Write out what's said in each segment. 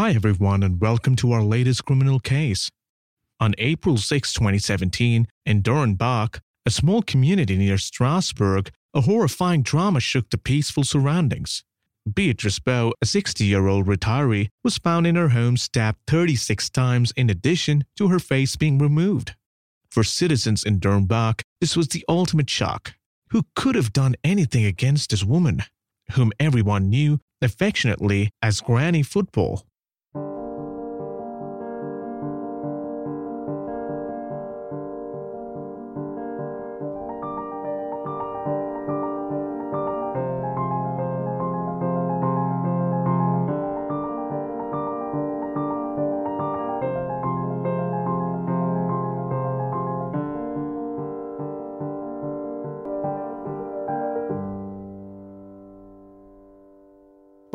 Hi everyone and welcome to our latest criminal case. On April 6, 2017, in Dernbach, a small community near Strasbourg, a horrifying drama shook the peaceful surroundings. Beatrice Bow, a 60 year old retiree, was found in her home stabbed 36 times in addition to her face being removed. For citizens in Dernbach, this was the ultimate shock. Who could have done anything against this woman, whom everyone knew affectionately as Granny Football?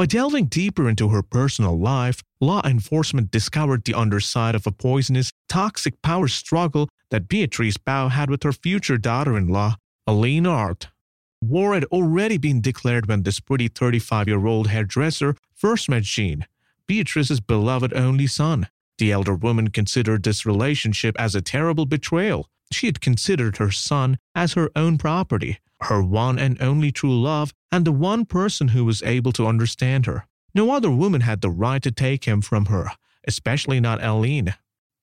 By delving deeper into her personal life, law enforcement discovered the underside of a poisonous, toxic power struggle that Beatrice Bow had with her future daughter in law, Aline Art. War had already been declared when this pretty 35 year old hairdresser first met Jean, Beatrice's beloved only son. The elder woman considered this relationship as a terrible betrayal. She had considered her son as her own property, her one and only true love, and the one person who was able to understand her. No other woman had the right to take him from her, especially not Aline.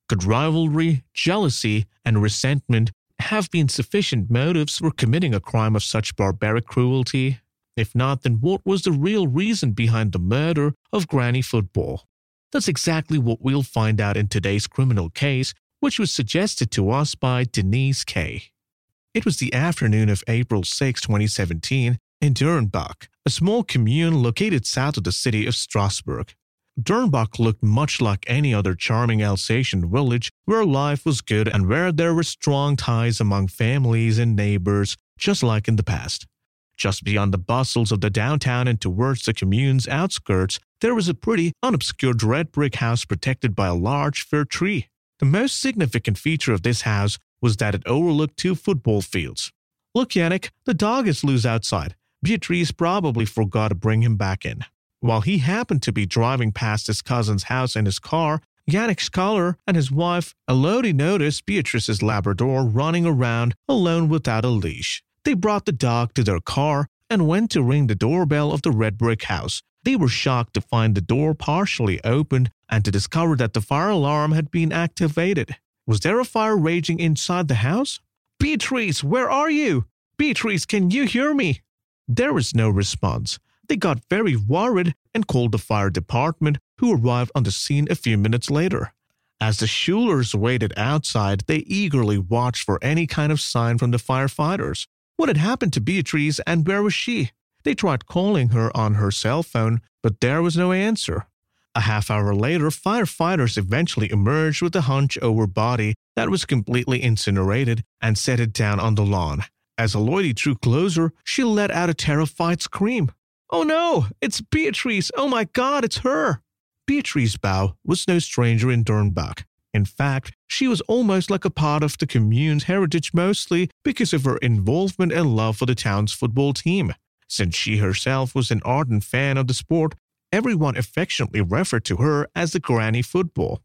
Could rivalry, jealousy, and resentment have been sufficient motives for committing a crime of such barbaric cruelty? If not, then what was the real reason behind the murder of Granny Football? That's exactly what we'll find out in today's criminal case, which was suggested to us by Denise Kay. It was the afternoon of April 6, 2017, in Dernbach, a small commune located south of the city of Strasbourg. Dernbach looked much like any other charming Alsatian village where life was good and where there were strong ties among families and neighbors, just like in the past. Just beyond the bustles of the downtown and towards the commune's outskirts, there was a pretty, unobscured red brick house protected by a large fir tree. The most significant feature of this house was that it overlooked two football fields. Look, Yannick, the dog is loose outside. Beatrice probably forgot to bring him back in. While he happened to be driving past his cousin's house in his car, Yannick Schuler and his wife Elodie noticed Beatrice's Labrador running around alone without a leash. They brought the dog to their car and went to ring the doorbell of the red brick house. They were shocked to find the door partially opened and to discover that the fire alarm had been activated. Was there a fire raging inside the house? Beatrice, where are you? Beatrice, can you hear me? There was no response. They got very worried and called the fire department, who arrived on the scene a few minutes later. As the Schulers waited outside, they eagerly watched for any kind of sign from the firefighters. What had happened to Beatrice and where was she? They tried calling her on her cell phone, but there was no answer. A half hour later, firefighters eventually emerged with a hunch over body that was completely incinerated and set it down on the lawn. As Elodie drew closer, she let out a terrified scream. Oh no, it's Beatrice! Oh my god, it's her! Beatrice Bow was no stranger in Dernbach. In fact, she was almost like a part of the commune's heritage mostly because of her involvement and love for the town's football team. Since she herself was an ardent fan of the sport, everyone affectionately referred to her as the Granny Football.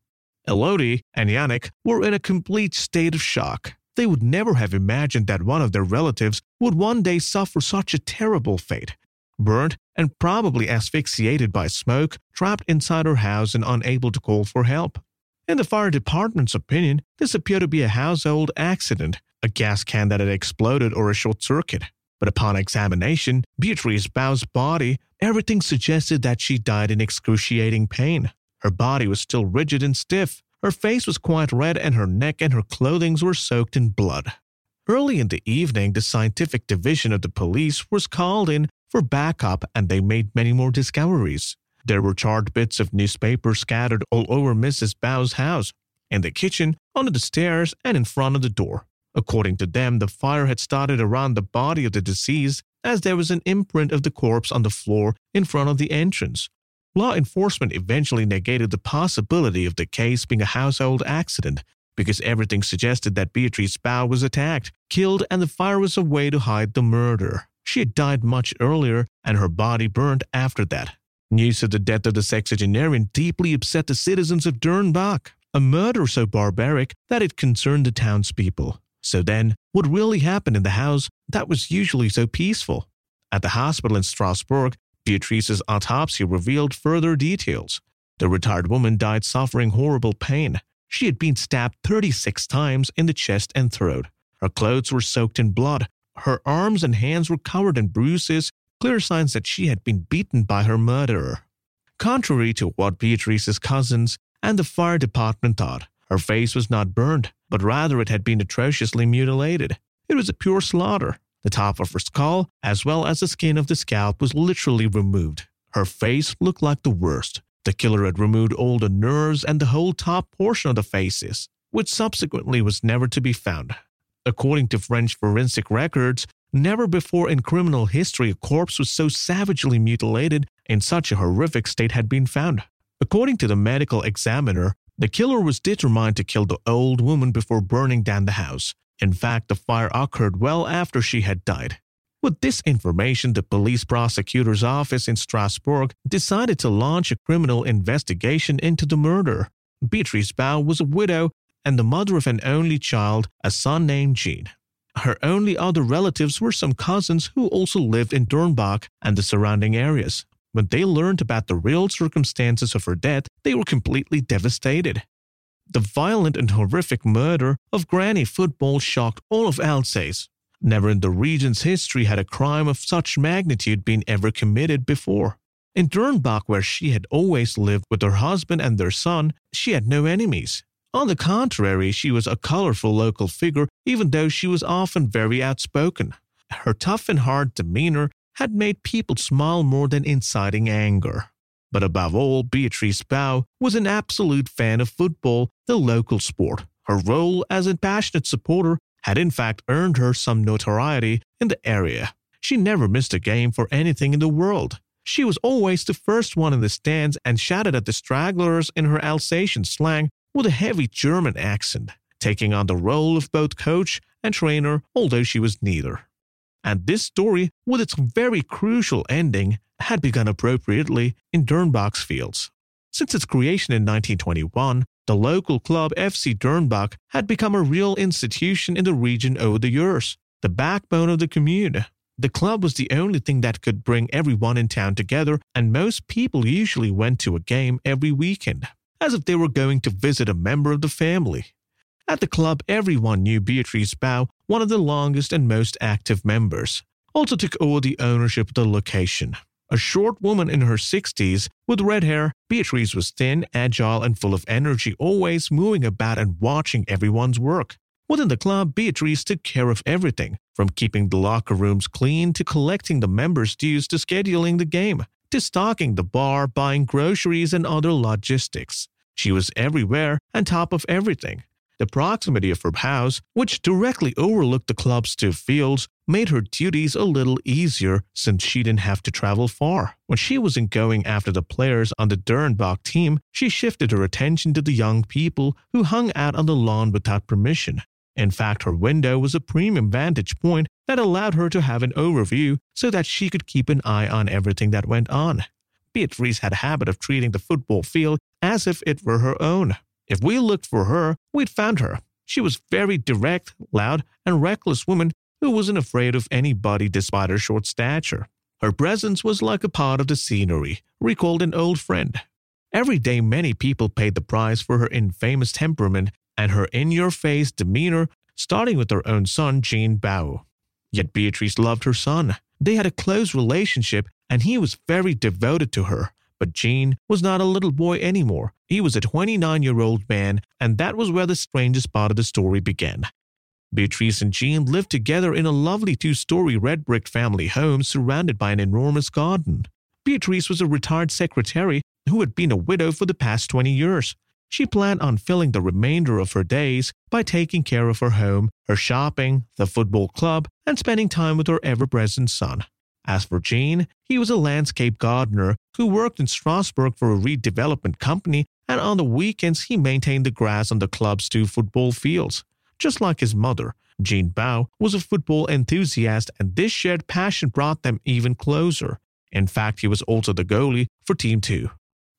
Elodie and Yannick were in a complete state of shock. They would never have imagined that one of their relatives would one day suffer such a terrible fate. Burnt and probably asphyxiated by smoke, trapped inside her house and unable to call for help. In the fire department's opinion, this appeared to be a household accident, a gas can that had exploded or a short circuit. But upon examination, Beatrice Bow's body, everything suggested that she died in excruciating pain. Her body was still rigid and stiff. Her face was quite red, and her neck and her clothing were soaked in blood. Early in the evening, the scientific division of the police was called in for backup and they made many more discoveries. There were charred bits of newspaper scattered all over Mrs. Bow's house, in the kitchen, under the stairs, and in front of the door. According to them, the fire had started around the body of the deceased as there was an imprint of the corpse on the floor in front of the entrance. Law enforcement eventually negated the possibility of the case being a household accident because everything suggested that Beatrice Bow was attacked, killed, and the fire was a way to hide the murder. She had died much earlier, and her body burned after that. News of the death of the sexagenarian deeply upset the citizens of Dernbach, a murder so barbaric that it concerned the townspeople. So then, what really happened in the house that was usually so peaceful? At the hospital in Strasbourg, Beatrice's autopsy revealed further details. The retired woman died suffering horrible pain. She had been stabbed 36 times in the chest and throat. Her clothes were soaked in blood. Her arms and hands were covered in bruises, clear signs that she had been beaten by her murderer. Contrary to what Beatrice's cousins and the fire department thought, her face was not burned, but rather it had been atrociously mutilated. It was a pure slaughter. The top of her skull, as well as the skin of the scalp, was literally removed. Her face looked like the worst. The killer had removed all the nerves and the whole top portion of the faces, which subsequently was never to be found. According to French forensic records, never before in criminal history a corpse was so savagely mutilated in such a horrific state had been found. According to the medical examiner, the killer was determined to kill the old woman before burning down the house. In fact, the fire occurred well after she had died. With this information, the police prosecutor's office in Strasbourg decided to launch a criminal investigation into the murder. Beatrice Bow was a widow and the mother of an only child, a son named Jean. Her only other relatives were some cousins who also lived in Dernbach and the surrounding areas. When they learned about the real circumstances of her death, they were completely devastated. The violent and horrific murder of Granny Football shocked all of Alsace. Never in the region's history had a crime of such magnitude been ever committed before. In Dernbach, where she had always lived with her husband and their son, she had no enemies. On the contrary, she was a colorful local figure, even though she was often very outspoken. Her tough and hard demeanor had made people smile more than inciting anger. But above all, Beatrice Bow was an absolute fan of football, the local sport. Her role as a passionate supporter had in fact earned her some notoriety in the area. She never missed a game for anything in the world. She was always the first one in the stands and shouted at the stragglers in her Alsatian slang with a heavy German accent, taking on the role of both coach and trainer, although she was neither. And this story, with its very crucial ending, had begun appropriately in Dernbach's fields. Since its creation in 1921, the local club FC Dernbach had become a real institution in the region over the years, the backbone of the commune. The club was the only thing that could bring everyone in town together, and most people usually went to a game every weekend, as if they were going to visit a member of the family. At the club, everyone knew Beatrice Bow, one of the longest and most active members, also took over the ownership of the location. A short woman in her 60s with red hair, Beatrice was thin, agile, and full of energy, always moving about and watching everyone's work. Within the club, Beatrice took care of everything, from keeping the locker rooms clean to collecting the members' dues to scheduling the game, to stocking the bar, buying groceries, and other logistics. She was everywhere and top of everything. The proximity of her house, which directly overlooked the club's two fields, made her duties a little easier since she didn't have to travel far. When she wasn't going after the players on the Dernbach team, she shifted her attention to the young people who hung out on the lawn without permission. In fact, her window was a premium vantage point that allowed her to have an overview so that she could keep an eye on everything that went on. Beatrice had a habit of treating the football field as if it were her own. If we looked for her, we'd found her. She was very direct, loud, and reckless woman who wasn't afraid of anybody despite her short stature. Her presence was like a part of the scenery, recalled an old friend. Every day, many people paid the price for her infamous temperament and her in your face demeanor, starting with her own son, Jean Bow. Yet Beatrice loved her son. They had a close relationship, and he was very devoted to her. But Jean was not a little boy anymore. He was a 29 year old man, and that was where the strangest part of the story began. Beatrice and Jean lived together in a lovely two story red brick family home surrounded by an enormous garden. Beatrice was a retired secretary who had been a widow for the past 20 years. She planned on filling the remainder of her days by taking care of her home, her shopping, the football club, and spending time with her ever present son. As for Jean, he was a landscape gardener who worked in Strasbourg for a redevelopment company, and on the weekends he maintained the grass on the club's two football fields. Just like his mother, Jean Bao was a football enthusiast, and this shared passion brought them even closer. In fact, he was also the goalie for Team 2.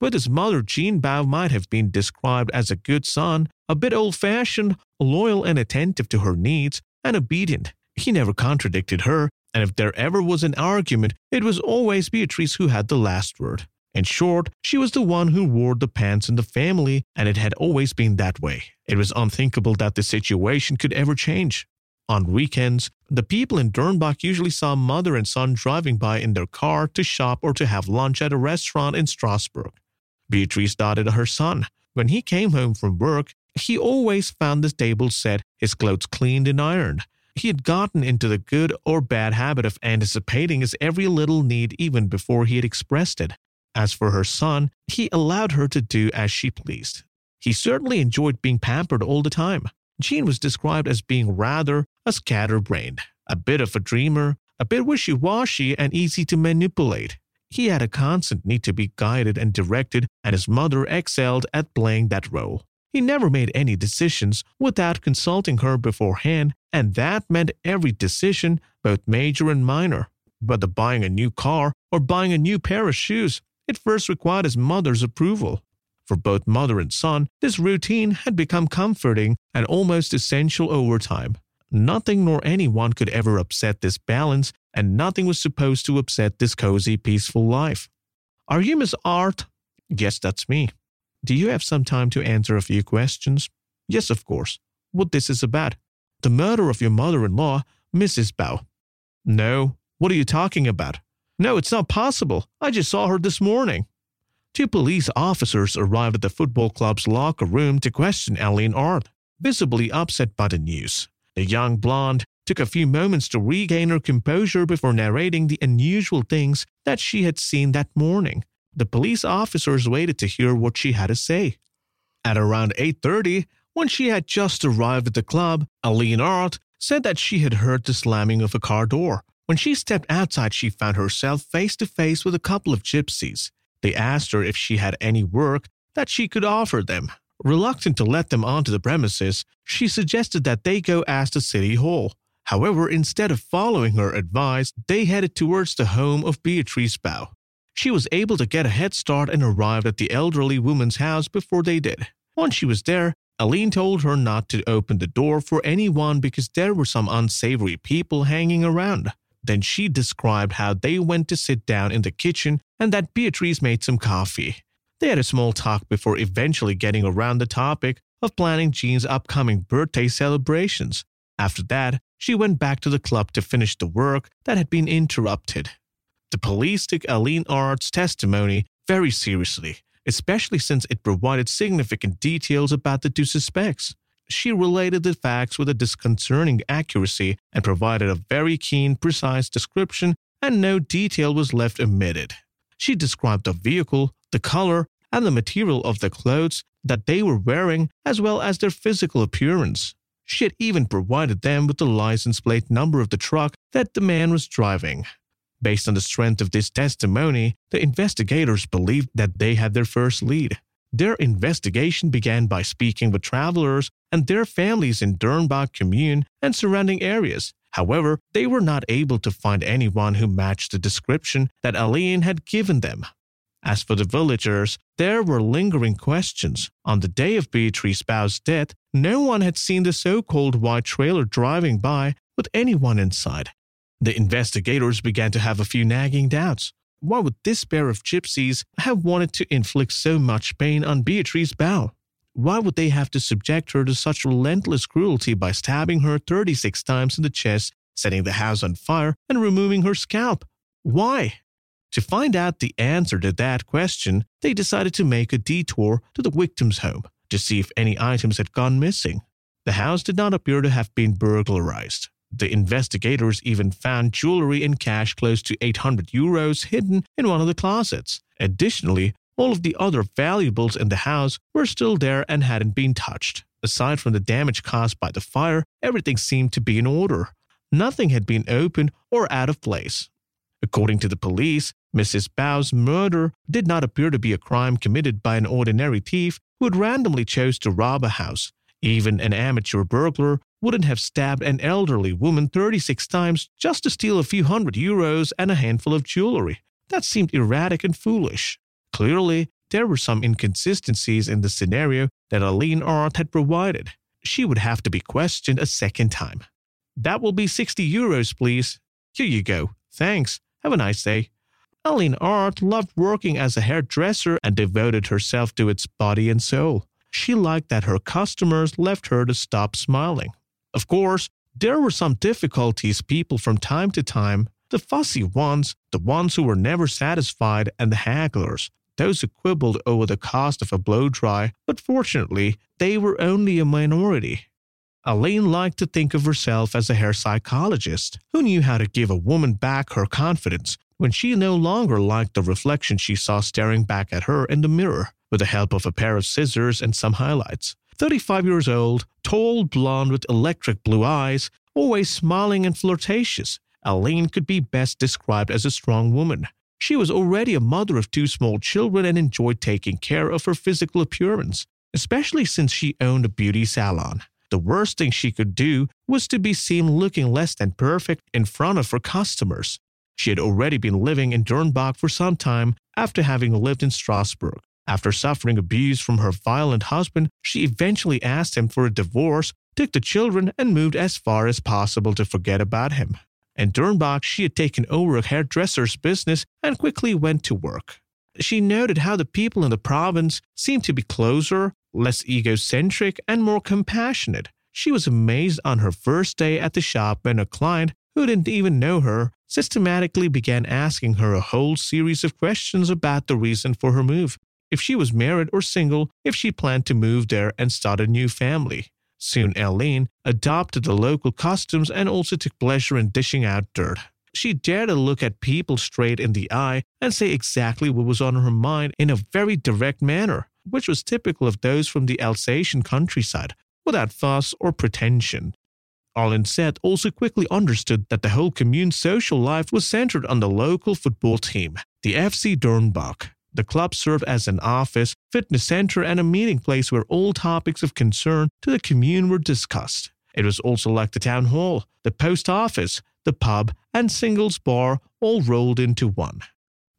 With his mother, Jean Bao might have been described as a good son, a bit old fashioned, loyal and attentive to her needs, and obedient. He never contradicted her, and if there ever was an argument, it was always Beatrice who had the last word. In short, she was the one who wore the pants in the family, and it had always been that way. It was unthinkable that the situation could ever change. On weekends, the people in Dernbach usually saw mother and son driving by in their car to shop or to have lunch at a restaurant in Strasbourg. Beatrice at her son. When he came home from work, he always found the table set, his clothes cleaned and ironed. He had gotten into the good or bad habit of anticipating his every little need even before he had expressed it. As for her son, he allowed her to do as she pleased. He certainly enjoyed being pampered all the time. Jean was described as being rather a scatterbrained, a bit of a dreamer, a bit wishy washy, and easy to manipulate. He had a constant need to be guided and directed, and his mother excelled at playing that role. He never made any decisions without consulting her beforehand, and that meant every decision, both major and minor. Whether buying a new car or buying a new pair of shoes, it first required his mother's approval. For both mother and son, this routine had become comforting and almost essential over time. Nothing nor anyone could ever upset this balance, and nothing was supposed to upset this cozy, peaceful life. Are you Miss Art? Yes, that's me. Do you have some time to answer a few questions? Yes, of course. What this is about? The murder of your mother in law, Mrs. Bao. No. What are you talking about? No, it's not possible. I just saw her this morning. Two police officers arrived at the football club's locker room to question Aline Art, visibly upset by the news. The young blonde took a few moments to regain her composure before narrating the unusual things that she had seen that morning. The police officers waited to hear what she had to say. At around 8:30, when she had just arrived at the club, Aline Art said that she had heard the slamming of a car door. When she stepped outside, she found herself face to face with a couple of gypsies. They asked her if she had any work that she could offer them. Reluctant to let them onto the premises, she suggested that they go ask the city hall. However, instead of following her advice, they headed towards the home of Beatrice Bao. She was able to get a head start and arrived at the elderly woman's house before they did. Once she was there, Aline told her not to open the door for anyone because there were some unsavory people hanging around. Then she described how they went to sit down in the kitchen and that Beatrice made some coffee. They had a small talk before eventually getting around the topic of planning Jean's upcoming birthday celebrations. After that, she went back to the club to finish the work that had been interrupted. The police took Aline Art's testimony very seriously, especially since it provided significant details about the two suspects. She related the facts with a disconcerting accuracy and provided a very keen, precise description, and no detail was left omitted. She described the vehicle, the color, and the material of the clothes that they were wearing, as well as their physical appearance. She had even provided them with the license plate number of the truck that the man was driving. Based on the strength of this testimony, the investigators believed that they had their first lead. Their investigation began by speaking with travelers and their families in Dernbach commune and surrounding areas. However, they were not able to find anyone who matched the description that Aline had given them. As for the villagers, there were lingering questions. On the day of Beatrice Bao's death, no one had seen the so called white trailer driving by with anyone inside. The investigators began to have a few nagging doubts. Why would this pair of gypsies have wanted to inflict so much pain on Beatrice Bao? Why would they have to subject her to such relentless cruelty by stabbing her 36 times in the chest, setting the house on fire, and removing her scalp? Why? To find out the answer to that question, they decided to make a detour to the victim's home to see if any items had gone missing. The house did not appear to have been burglarized. The investigators even found jewelry and cash close to 800 euros hidden in one of the closets. Additionally, all of the other valuables in the house were still there and hadn't been touched. Aside from the damage caused by the fire, everything seemed to be in order. Nothing had been opened or out of place. According to the police, Mrs. Bau's murder did not appear to be a crime committed by an ordinary thief who had randomly chose to rob a house. Even an amateur burglar wouldn't have stabbed an elderly woman 36 times just to steal a few hundred euros and a handful of jewelry. That seemed erratic and foolish. Clearly, there were some inconsistencies in the scenario that Aline Art had provided. She would have to be questioned a second time. That will be 60 euros, please. Here you go. Thanks. Have a nice day. Aline Art loved working as a hairdresser and devoted herself to its body and soul. She liked that her customers left her to stop smiling. Of course, there were some difficulties people from time to time the fussy ones, the ones who were never satisfied, and the hagglers, those who quibbled over the cost of a blow dry, but fortunately, they were only a minority. Aline liked to think of herself as a hair psychologist who knew how to give a woman back her confidence when she no longer liked the reflection she saw staring back at her in the mirror with the help of a pair of scissors and some highlights. 35 years old, tall, blonde with electric blue eyes, always smiling and flirtatious, Aline could be best described as a strong woman. She was already a mother of two small children and enjoyed taking care of her physical appearance, especially since she owned a beauty salon. The worst thing she could do was to be seen looking less than perfect in front of her customers. She had already been living in Dernbach for some time after having lived in Strasbourg. After suffering abuse from her violent husband, she eventually asked him for a divorce, took the children, and moved as far as possible to forget about him. In Dernbach, she had taken over a hairdresser's business and quickly went to work. She noted how the people in the province seemed to be closer, less egocentric, and more compassionate. She was amazed on her first day at the shop when a client who didn't even know her systematically began asking her a whole series of questions about the reason for her move if she was married or single, if she planned to move there and start a new family. Soon Aline adopted the local customs and also took pleasure in dishing out dirt. She dared to look at people straight in the eye and say exactly what was on her mind in a very direct manner, which was typical of those from the Alsatian countryside, without fuss or pretension. Aline Set also quickly understood that the whole commune's social life was centered on the local football team, the FC Dernbach. The club served as an office, fitness center, and a meeting place where all topics of concern to the commune were discussed. It was also like the town hall, the post office, the pub, and singles bar all rolled into one.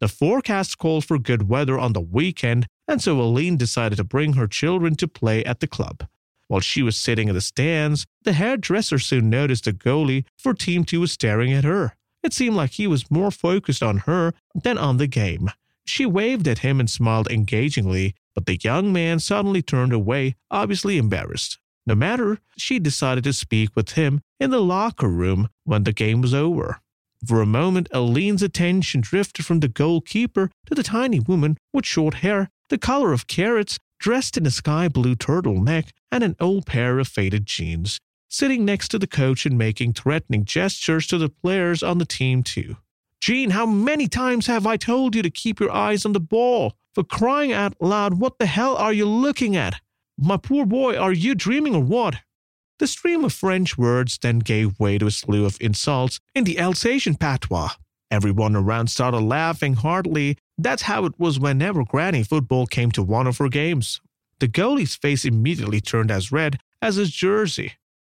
The forecast called for good weather on the weekend, and so Aline decided to bring her children to play at the club. While she was sitting in the stands, the hairdresser soon noticed the goalie for Team 2 was staring at her. It seemed like he was more focused on her than on the game. She waved at him and smiled engagingly, but the young man suddenly turned away, obviously embarrassed. No matter, she decided to speak with him in the locker room when the game was over. For a moment, Aline's attention drifted from the goalkeeper to the tiny woman with short hair, the color of carrots, dressed in a sky blue turtleneck and an old pair of faded jeans, sitting next to the coach and making threatening gestures to the players on the team, too. Jean, how many times have I told you to keep your eyes on the ball? For crying out loud, what the hell are you looking at? My poor boy, are you dreaming or what? The stream of French words then gave way to a slew of insults in the Alsatian patois. Everyone around started laughing heartily. That's how it was whenever Granny football came to one of her games. The goalie's face immediately turned as red as his jersey.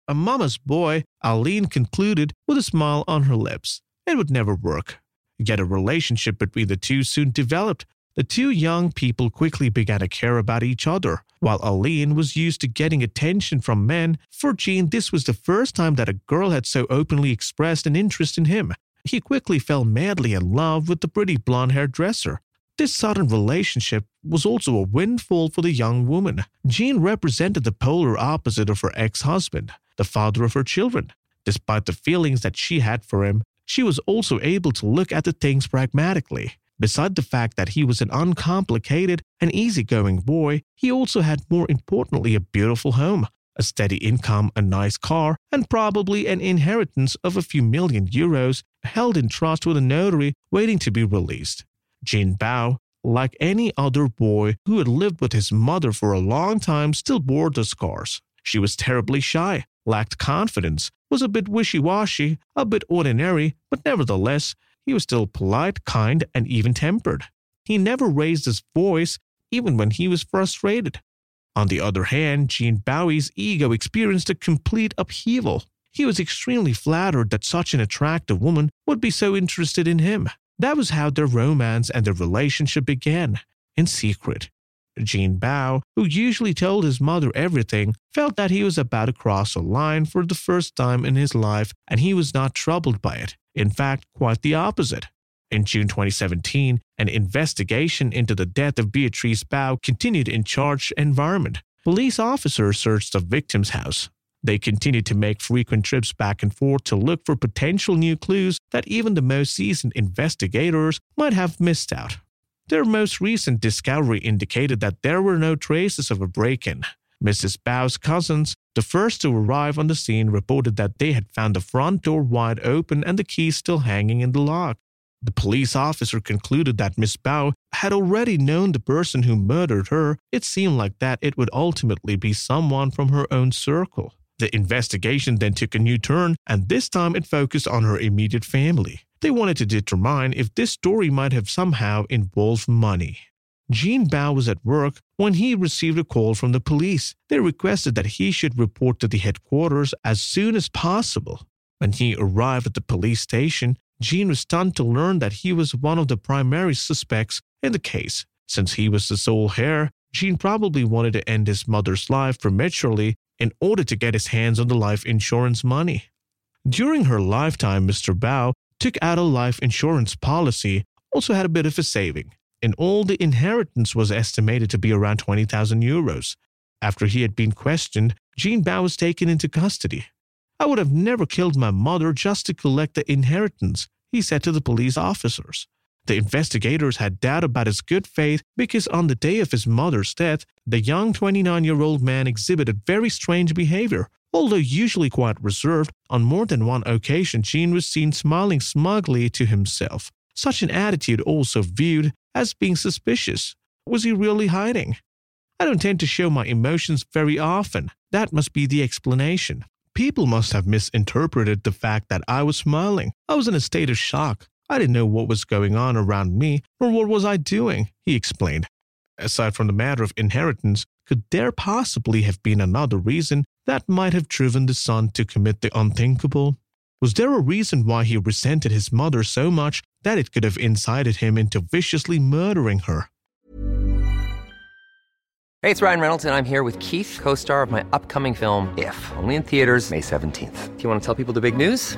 A mama's boy, Aline concluded with a smile on her lips. It would never work. Yet a relationship between the two soon developed. The two young people quickly began to care about each other. While Aline was used to getting attention from men, for Jean this was the first time that a girl had so openly expressed an interest in him. He quickly fell madly in love with the pretty blonde haired dresser. This sudden relationship was also a windfall for the young woman. Jean represented the polar opposite of her ex husband, the father of her children. Despite the feelings that she had for him, she was also able to look at the things pragmatically. Beside the fact that he was an uncomplicated and easygoing boy, he also had more importantly a beautiful home, a steady income, a nice car, and probably an inheritance of a few million euros held in trust with a notary waiting to be released. Jean Bao, like any other boy who had lived with his mother for a long time, still bore the scars. She was terribly shy, lacked confidence, was a bit wishy washy, a bit ordinary, but nevertheless, he was still polite, kind, and even tempered. He never raised his voice, even when he was frustrated. On the other hand, Jean Bowie's ego experienced a complete upheaval. He was extremely flattered that such an attractive woman would be so interested in him. That was how their romance and their relationship began, in secret. Jean Bao, who usually told his mother everything, felt that he was about to cross a line for the first time in his life, and he was not troubled by it. In fact, quite the opposite. In June 2017, an investigation into the death of Beatrice Bao continued in charged environment. Police officers searched the victim's house. They continued to make frequent trips back and forth to look for potential new clues that even the most seasoned investigators might have missed out. Their most recent discovery indicated that there were no traces of a break in. Mrs. Bao's cousins, the first to arrive on the scene, reported that they had found the front door wide open and the key still hanging in the lock. The police officer concluded that Miss Bao had already known the person who murdered her. It seemed like that it would ultimately be someone from her own circle. The investigation then took a new turn, and this time it focused on her immediate family. They wanted to determine if this story might have somehow involved money. Jean Bao was at work when he received a call from the police. They requested that he should report to the headquarters as soon as possible. When he arrived at the police station, Jean was stunned to learn that he was one of the primary suspects in the case. Since he was the sole heir, Jean probably wanted to end his mother's life prematurely in order to get his hands on the life insurance money. During her lifetime, Mr. Bao took out a life insurance policy, also had a bit of a saving. In all, the inheritance was estimated to be around 20,000 euros. After he had been questioned, Jean Bao was taken into custody. I would have never killed my mother just to collect the inheritance, he said to the police officers. The investigators had doubt about his good faith because on the day of his mother's death, the young 29 year old man exhibited very strange behavior. Although usually quite reserved, on more than one occasion Jean was seen smiling smugly to himself. Such an attitude also viewed as being suspicious. Was he really hiding? I don't tend to show my emotions very often. That must be the explanation. People must have misinterpreted the fact that I was smiling. I was in a state of shock. I didn't know what was going on around me, nor what was I doing, he explained. Aside from the matter of inheritance, could there possibly have been another reason that might have driven the son to commit the unthinkable? Was there a reason why he resented his mother so much that it could have incited him into viciously murdering her? Hey, it's Ryan Reynolds, and I'm here with Keith, co star of my upcoming film, If, only in theaters, May 17th. Do you want to tell people the big news?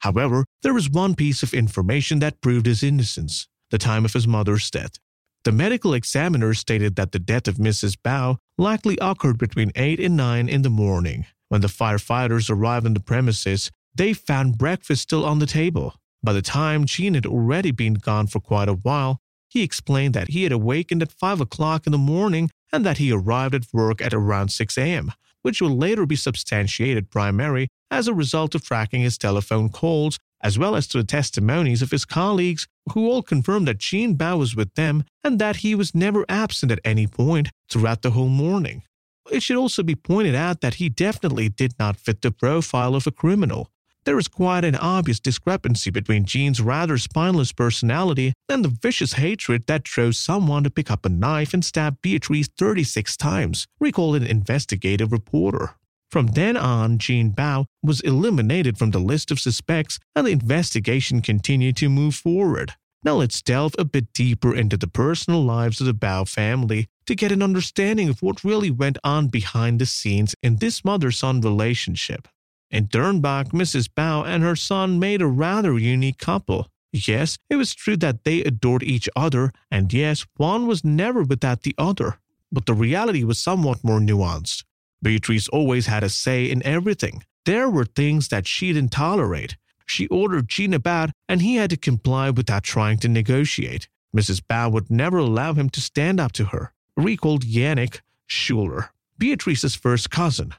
However, there was one piece of information that proved his innocence the time of his mother's death. The medical examiner stated that the death of Mrs. Bao likely occurred between 8 and 9 in the morning. When the firefighters arrived on the premises, they found breakfast still on the table. By the time Jean had already been gone for quite a while, he explained that he had awakened at 5 o'clock in the morning and that he arrived at work at around 6 a.m., which will later be substantiated primarily as a result of tracking his telephone calls as well as to the testimonies of his colleagues who all confirmed that Jean Bao was with them and that he was never absent at any point throughout the whole morning. It should also be pointed out that he definitely did not fit the profile of a criminal. There is quite an obvious discrepancy between Jean's rather spineless personality and the vicious hatred that drove someone to pick up a knife and stab Beatrice 36 times, recalled an investigative reporter. From then on, Jean Bao was eliminated from the list of suspects and the investigation continued to move forward. Now let's delve a bit deeper into the personal lives of the Bao family to get an understanding of what really went on behind the scenes in this mother son relationship. In Dernbach, Mrs. Bao and her son made a rather unique couple. Yes, it was true that they adored each other, and yes, one was never without the other. But the reality was somewhat more nuanced. Beatrice always had a say in everything. There were things that she didn't tolerate. She ordered Jean about, and he had to comply without trying to negotiate. Mrs. Bao would never allow him to stand up to her. Recalled Yannick Schuler, Beatrice's first cousin.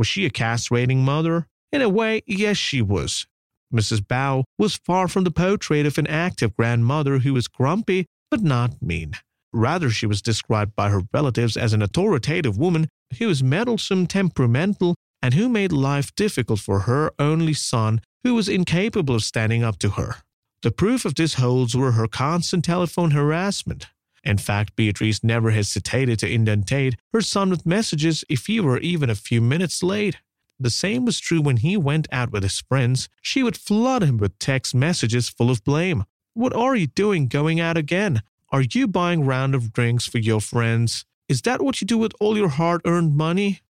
Was she a castrating mother? In a way, yes, she was. Mrs. Bao was far from the portrait of an active grandmother who was grumpy but not mean. Rather, she was described by her relatives as an authoritative woman who was meddlesome, temperamental, and who made life difficult for her only son, who was incapable of standing up to her. The proof of this holds were her constant telephone harassment. In fact, Beatrice never hesitated to inundate her son with messages if he were even a few minutes late. The same was true when he went out with his friends. She would flood him with text messages full of blame. What are you doing going out again? Are you buying round of drinks for your friends? Is that what you do with all your hard earned money?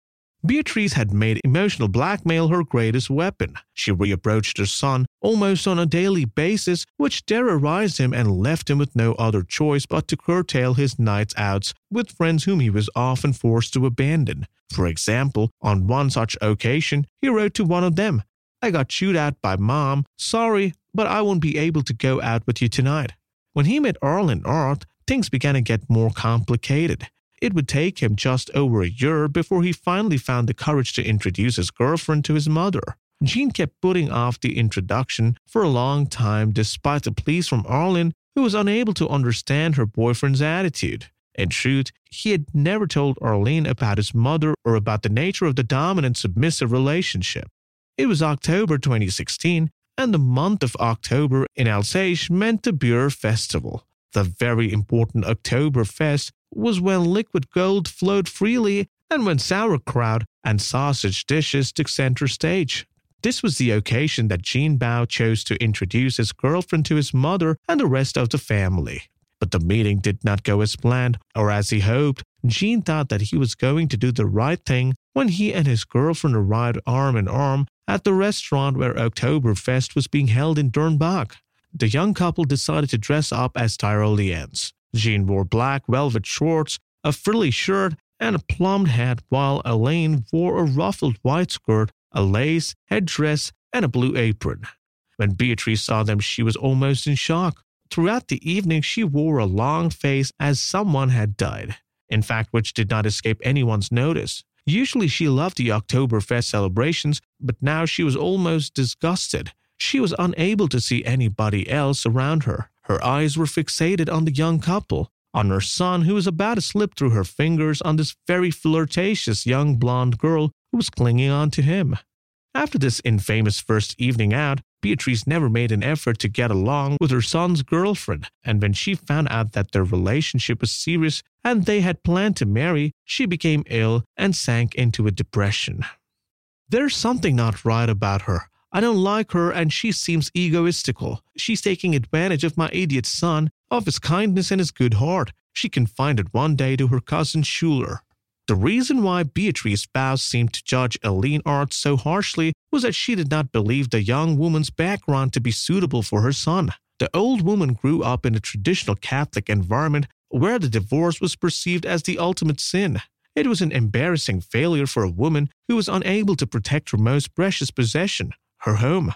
Beatrice had made emotional blackmail her greatest weapon. She reapproached her son almost on a daily basis, which terrorized him and left him with no other choice but to curtail his nights outs with friends whom he was often forced to abandon. For example, on one such occasion, he wrote to one of them, I got chewed out by mom. Sorry, but I won't be able to go out with you tonight. When he met Aline Art, things began to get more complicated. It would take him just over a year before he finally found the courage to introduce his girlfriend to his mother. Jean kept putting off the introduction for a long time despite the pleas from Aline, who was unable to understand her boyfriend's attitude. In truth, he had never told Aline about his mother or about the nature of the dominant submissive relationship. It was October 2016, and the month of October in Alsace meant the beer festival. The very important Oktoberfest was when liquid gold flowed freely and when sauerkraut and sausage dishes took center stage. This was the occasion that Jean Bao chose to introduce his girlfriend to his mother and the rest of the family. But the meeting did not go as planned or as he hoped. Jean thought that he was going to do the right thing when he and his girlfriend arrived arm in arm at the restaurant where Oktoberfest was being held in Dernbach. The young couple decided to dress up as Tyroleans. Jean wore black velvet shorts, a frilly shirt, and a plumed hat, while Elaine wore a ruffled white skirt, a lace headdress, and a blue apron. When Beatrice saw them, she was almost in shock. Throughout the evening, she wore a long face as someone had died, in fact, which did not escape anyone's notice. Usually, she loved the Oktoberfest celebrations, but now she was almost disgusted. She was unable to see anybody else around her. Her eyes were fixated on the young couple, on her son who was about to slip through her fingers on this very flirtatious young blonde girl who was clinging on to him. After this infamous first evening out, Beatrice never made an effort to get along with her son's girlfriend, and when she found out that their relationship was serious and they had planned to marry, she became ill and sank into a depression. There's something not right about her, I don't like her and she seems egoistical. She's taking advantage of my idiot son, of his kindness and his good heart. She confided one day to her cousin Schuler. The reason why Beatrice Bao seemed to judge Aline Art so harshly was that she did not believe the young woman's background to be suitable for her son. The old woman grew up in a traditional Catholic environment where the divorce was perceived as the ultimate sin. It was an embarrassing failure for a woman who was unable to protect her most precious possession, her home.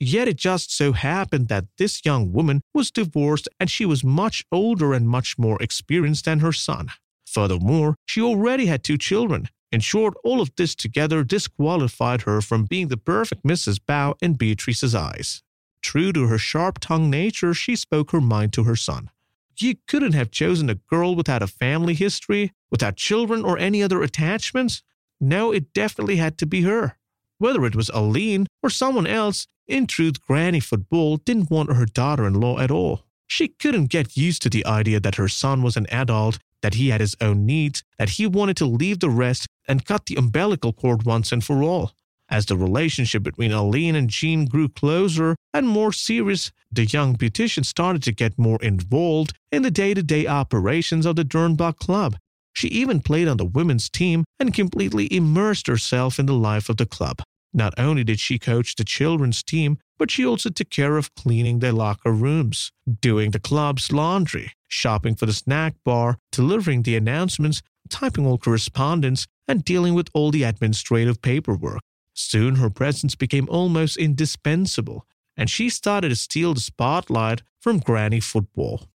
Yet it just so happened that this young woman was divorced and she was much older and much more experienced than her son. Furthermore, she already had two children. In short, all of this together disqualified her from being the perfect Mrs. Bao in Beatrice's eyes. true to her sharp tongued nature, she spoke her mind to her son. You couldn't have chosen a girl without a family history, without children or any other attachments. No, it definitely had to be her. Whether it was Aline or someone else, in truth, Granny Football didn't want her daughter in law at all. She couldn't get used to the idea that her son was an adult, that he had his own needs, that he wanted to leave the rest and cut the umbilical cord once and for all. As the relationship between Aline and Jean grew closer and more serious, the young beautician started to get more involved in the day to day operations of the Dernbach Club. She even played on the women's team and completely immersed herself in the life of the club. Not only did she coach the children's team, but she also took care of cleaning the locker rooms, doing the club's laundry, shopping for the snack bar, delivering the announcements, typing all correspondence, and dealing with all the administrative paperwork. Soon her presence became almost indispensable, and she started to steal the spotlight from Granny Football.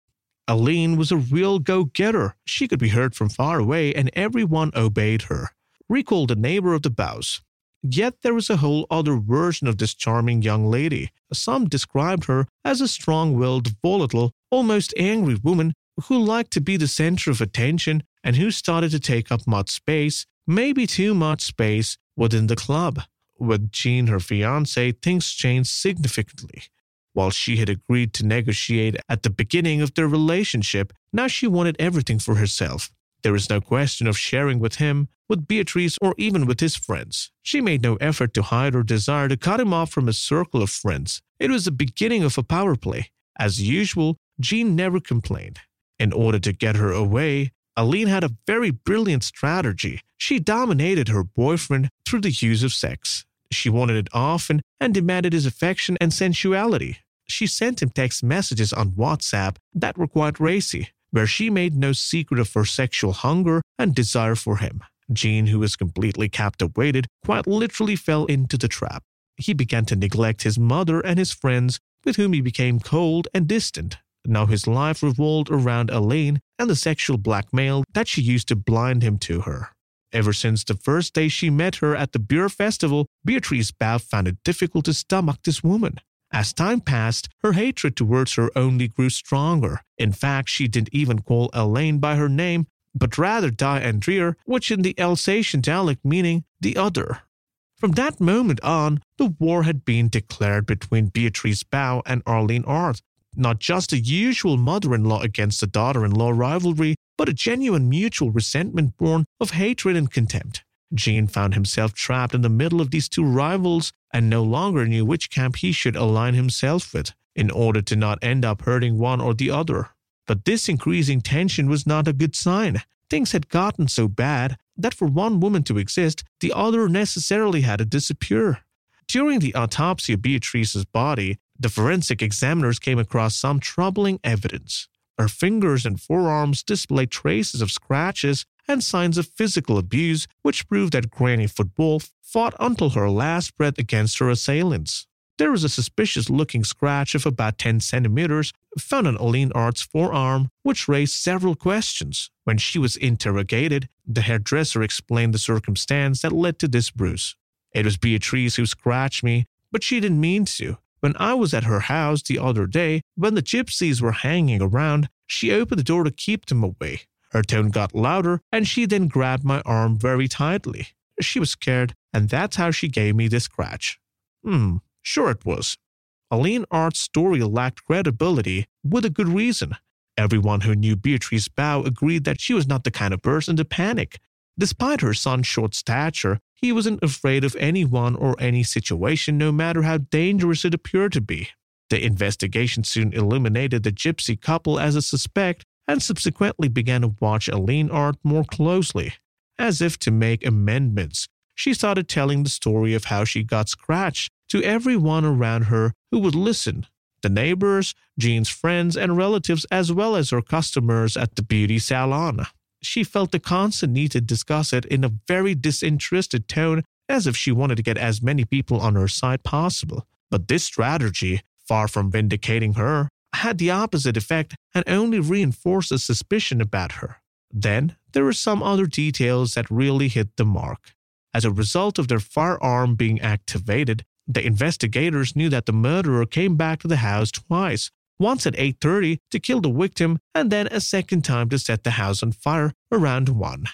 Aline was a real go getter. She could be heard from far away, and everyone obeyed her. Recall the neighbor of the Bows. Yet there was a whole other version of this charming young lady. Some described her as a strong willed, volatile, almost angry woman who liked to be the center of attention and who started to take up much space, maybe too much space, within the club. With Jean, her fiance, things changed significantly. While she had agreed to negotiate at the beginning of their relationship, now she wanted everything for herself. There was no question of sharing with him, with Beatrice, or even with his friends. She made no effort to hide her desire to cut him off from his circle of friends. It was the beginning of a power play. As usual, Jean never complained. In order to get her away, Aline had a very brilliant strategy. She dominated her boyfriend through the use of sex. She wanted it often and demanded his affection and sensuality. She sent him text messages on WhatsApp that were quite racy, where she made no secret of her sexual hunger and desire for him. Jean, who was completely captivated, quite literally fell into the trap. He began to neglect his mother and his friends, with whom he became cold and distant. Now his life revolved around Aline and the sexual blackmail that she used to blind him to her. Ever since the first day she met her at the beer festival, Beatrice Bow found it difficult to stomach this woman. As time passed, her hatred towards her only grew stronger. In fact, she didn't even call Aline by her name, but rather Die Andreer, which in the Alsatian dialect meaning the other. From that moment on, the war had been declared between Beatrice Bow and Aline Arth, not just a usual mother in law against a daughter in law rivalry, but a genuine mutual resentment born of hatred and contempt. Jean found himself trapped in the middle of these two rivals and no longer knew which camp he should align himself with in order to not end up hurting one or the other. But this increasing tension was not a good sign. Things had gotten so bad that for one woman to exist, the other necessarily had to disappear. During the autopsy of Beatrice's body, the forensic examiners came across some troubling evidence. Her fingers and forearms displayed traces of scratches and signs of physical abuse, which proved that Granny Football fought until her last breath against her assailants. There was a suspicious looking scratch of about 10 centimeters found on Aline Arth's forearm, which raised several questions. When she was interrogated, the hairdresser explained the circumstance that led to this bruise. It was Beatrice who scratched me, but she didn't mean to. When I was at her house the other day, when the gypsies were hanging around, she opened the door to keep them away. Her tone got louder, and she then grabbed my arm very tightly. She was scared, and that's how she gave me this scratch. Hmm, sure it was. Aline Arth's story lacked credibility, with a good reason. Everyone who knew Beatrice Bow agreed that she was not the kind of person to panic. Despite her son's short stature, he wasn't afraid of anyone or any situation, no matter how dangerous it appeared to be. The investigation soon illuminated the gypsy couple as a suspect and subsequently began to watch Aline Arth more closely. As if to make amendments, she started telling the story of how she got scratched to everyone around her who would listen the neighbors, Jean's friends, and relatives, as well as her customers at the beauty salon she felt the constant need to discuss it in a very disinterested tone as if she wanted to get as many people on her side possible. But this strategy, far from vindicating her, had the opposite effect and only reinforced the suspicion about her. Then there were some other details that really hit the mark. As a result of their firearm being activated, The investigators knew that the murderer came back to the house twice, once at 8:30 to kill the victim and then a second time to set the house on fire around 1.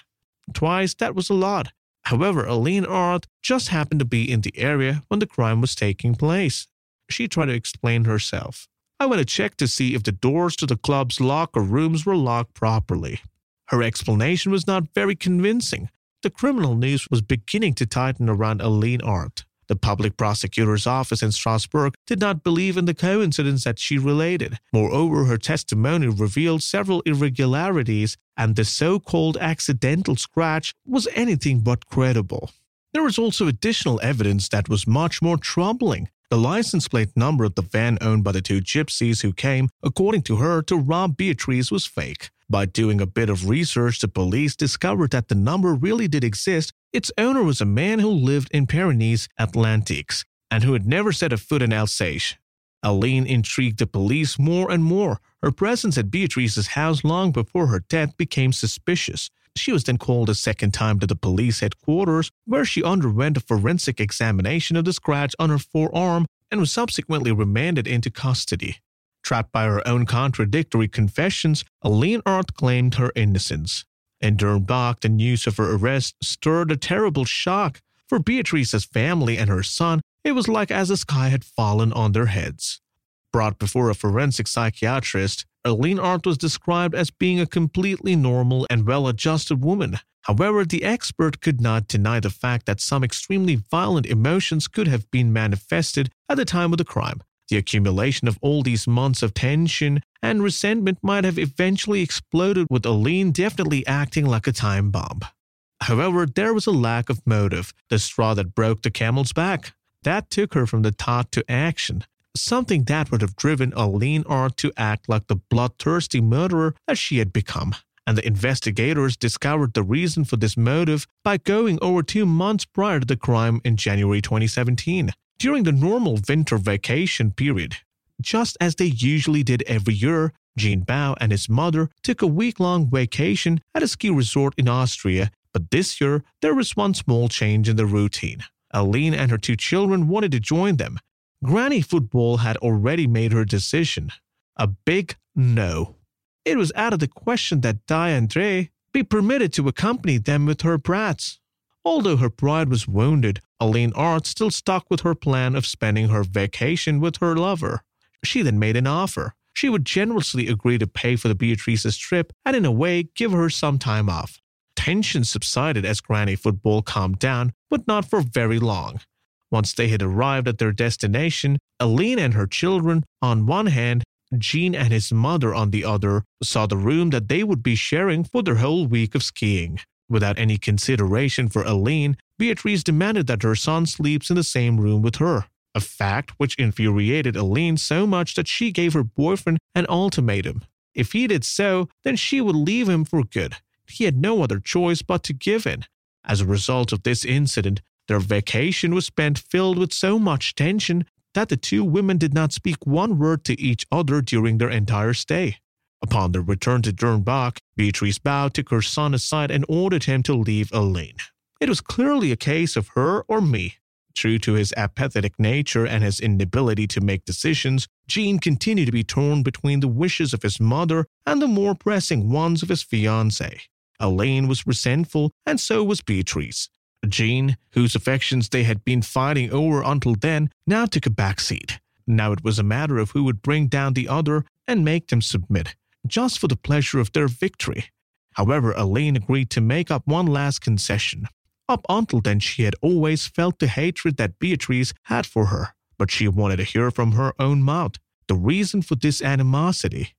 Twice that was a lot. However, Aline Arth just happened to be in the area when the crime was taking place. She tried to explain herself. I went to check to see if the doors to the club's locker rooms were locked properly. Her explanation was not very convincing. The criminal news was beginning to tighten around Aline Arth. The public prosecutor's office in Strasbourg did not believe in the coincidence that she related. Moreover, her testimony revealed several irregularities, and the so called accidental scratch was anything but credible. There was also additional evidence that was much more troubling. The license plate number of the van owned by the two gypsies who came, according to her, to rob Beatrice was fake. By doing a bit of research, the police discovered that the number really did exist. Its owner was a man who lived in Pyrenees Atlantiques and who had never set a foot in Alsace. Aline intrigued the police more and more. Her presence at Beatrice's house long before her death became suspicious. She was then called a second time to the police headquarters, where she underwent a forensic examination of the scratch on her forearm and was subsequently remanded into custody. Trapped by her own contradictory confessions, Aline Arth claimed her innocence. In Dernbach, the news of her arrest stirred a terrible shock. For Beatrice's family and her son, it was like as the sky had fallen on their heads. Brought before a forensic psychiatrist, Aline Arth was described as being a completely normal and well adjusted woman. However, the expert could not deny the fact that some extremely violent emotions could have been manifested at the time of the crime. The accumulation of all these months of tension and resentment might have eventually exploded, with Aline definitely acting like a time bomb. However, there was a lack of motive, the straw that broke the camel's back. That took her from the thought to action, something that would have driven Aline Arth to act like the bloodthirsty murderer that she had become. And the investigators discovered the reason for this motive by going over two months prior to the crime in January 2017, during the normal winter vacation period. Just as they usually did every year, Jean Bao and his mother took a week long vacation at a ski resort in Austria, but this year there was one small change in the routine. Aline and her two children wanted to join them, Granny Football had already made her decision. A big no. It was out of the question that Diane Dre be permitted to accompany them with her brats. Although her pride was wounded, Aline Arth still stuck with her plan of spending her vacation with her lover. She then made an offer. She would generously agree to pay for the Beatrice's trip and, in a way, give her some time off. Tension subsided as Granny Football calmed down, but not for very long. Once they had arrived at their destination, Aline and her children on one hand, Jean and his mother on the other, saw the room that they would be sharing for their whole week of skiing. Without any consideration for Aline, Beatrice demanded that her son sleeps in the same room with her, a fact which infuriated Aline so much that she gave her boyfriend an ultimatum. If he did so, then she would leave him for good. He had no other choice but to give in. As a result of this incident, their vacation was spent filled with so much tension that the two women did not speak one word to each other during their entire stay. Upon their return to Dernbach, Beatrice Bao took her son aside and ordered him to leave Aline. It was clearly a case of her or me. True to his apathetic nature and his inability to make decisions, Jean continued to be torn between the wishes of his mother and the more pressing ones of his fiancée. Aline was resentful, and so was Beatrice. Jean, whose affections they had been fighting over until then, now took a back seat. Now it was a matter of who would bring down the other and make them submit, just for the pleasure of their victory. However, Aline agreed to make up one last concession. Up until then, she had always felt the hatred that Beatrice had for her, but she wanted to hear from her own mouth the reason for this animosity.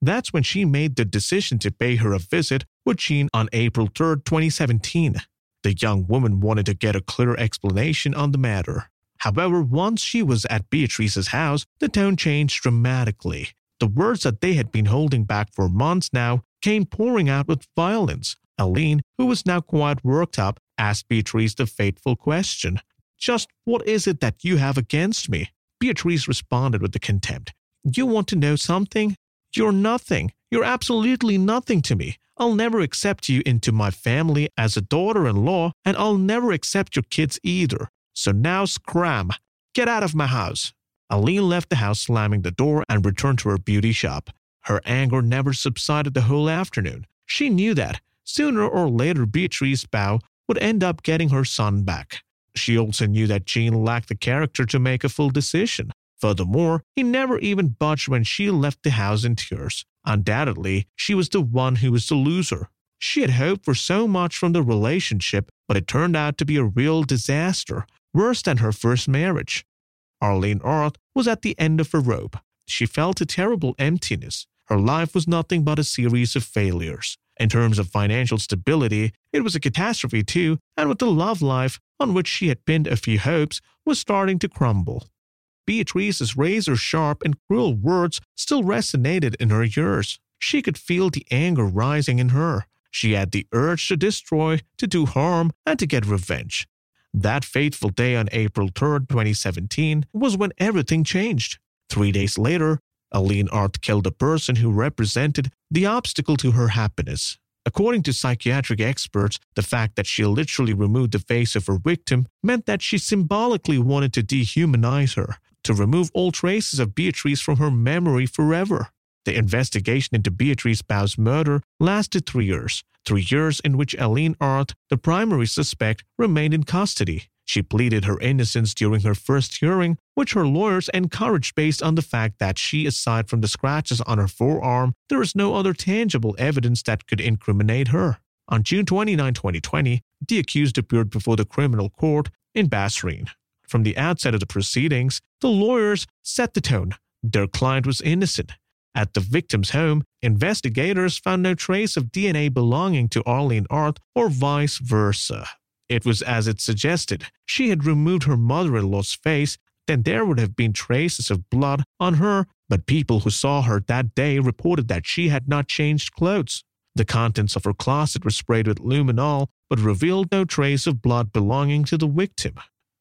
That's when she made the decision to pay her a visit with Jean on April 3, 2017. The young woman wanted to get a clear explanation on the matter. However, once she was at Beatrice's house, the tone changed dramatically. The words that they had been holding back for months now came pouring out with violence. Aline, who was now quite worked up, asked Beatrice the fateful question Just what is it that you have against me? Beatrice responded with the contempt You want to know something? You're nothing. You're absolutely nothing to me. I'll never accept you into my family as a daughter in law, and I'll never accept your kids either. So now scram. Get out of my house. Aline left the house slamming the door and returned to her beauty shop. Her anger never subsided the whole afternoon. She knew that sooner or later Beatrice Bao would end up getting her son back. She also knew that Jean lacked the character to make a full decision. Furthermore, he never even budged when she left the house in tears. Undoubtedly, she was the one who was the loser. She had hoped for so much from the relationship, but it turned out to be a real disaster, worse than her first marriage. Aline Arth was at the end of her rope. She felt a terrible emptiness. Her life was nothing but a series of failures. In terms of financial stability, it was a catastrophe too, and with the love life, on which she had pinned a few hopes, was starting to crumble. Beatrice's razor sharp and cruel words still resonated in her ears. She could feel the anger rising in her. She had the urge to destroy, to do harm, and to get revenge. That fateful day on April 3, 2017, was when everything changed. Three days later, Aline Arth killed a person who represented the obstacle to her happiness. According to psychiatric experts, the fact that she literally removed the face of her victim meant that she symbolically wanted to dehumanize her, to remove all traces of Beatrice from her memory forever. The investigation into Beatrice Bao's murder lasted three years, three years in which Aline Arth, the primary suspect, remained in custody. She pleaded her innocence during her first hearing, which her lawyers encouraged based on the fact that she, aside from the scratches on her forearm, there is no other tangible evidence that could incriminate her. On June 29, 2020, the accused appeared before the criminal court in Bas-Rhin. From the outset of the proceedings, the lawyers set the tone. Their client was innocent. At the victim's home, investigators found no trace of DNA belonging to Aline Arth or vice versa. It was as it suggested. She had removed her mother in law's face, then there would have been traces of blood on her, but people who saw her that day reported that she had not changed clothes. The contents of her closet were sprayed with luminol, but revealed no trace of blood belonging to the victim.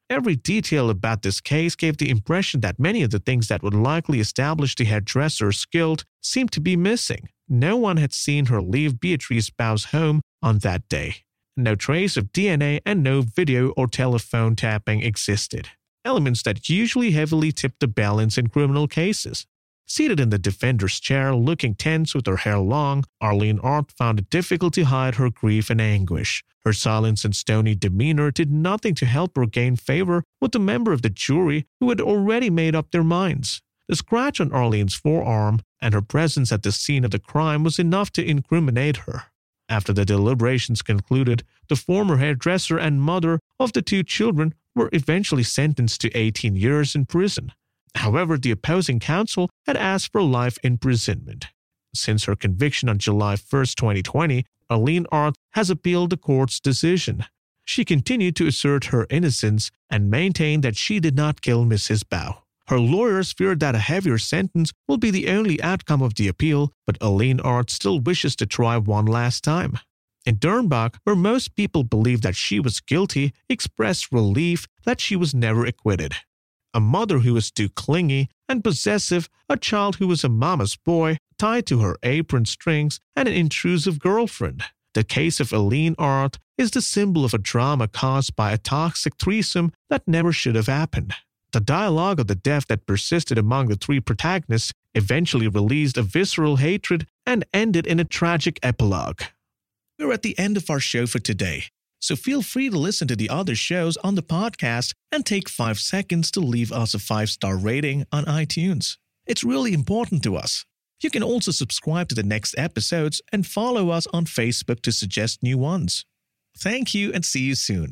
Every detail about this case gave the impression that many of the things that would likely establish the hairdresser's guilt seemed to be missing. No one had seen her leave Beatrice Bao's home on that day. No trace of DNA and no video or telephone tapping existed, elements that usually heavily tip the balance in criminal cases. Seated in the defender's chair, looking tense with her hair long, Aline Arth found it difficult to hide her grief and anguish. Her silence and stony demeanor did nothing to help her gain favor with the member of the jury who had already made up their minds. The scratch on Aline's forearm and her presence at the scene of the crime was enough to incriminate her. After the deliberations concluded, the former hairdresser and mother of the two children were eventually sentenced to 18 years in prison. However, the opposing counsel had asked for life imprisonment. Since her conviction on July 1, 2020, Aline Arth has appealed the court's decision. She continued to assert her innocence and maintained that she did not kill Mrs. Bao. Her lawyers feared that a heavier sentence will be the only outcome of the appeal, but Aline Arth still wishes to try one last time. In Dernbach, where most people believe that she was guilty, expressed relief that she was never acquitted. A mother who was too clingy and possessive, a child who was a mama's boy, tied to her apron strings, and an intrusive girlfriend. The case of Aline Arth is the symbol of a drama caused by a toxic threesome that never should have happened. The dialogue of the death that persisted among the three protagonists eventually released a visceral hatred and ended in a tragic epilogue. We're at the end of our show for today, so feel free to listen to the other shows on the podcast and take five seconds to leave us a five star rating on iTunes. It's really important to us. You can also subscribe to the next episodes and follow us on Facebook to suggest new ones. Thank you and see you soon.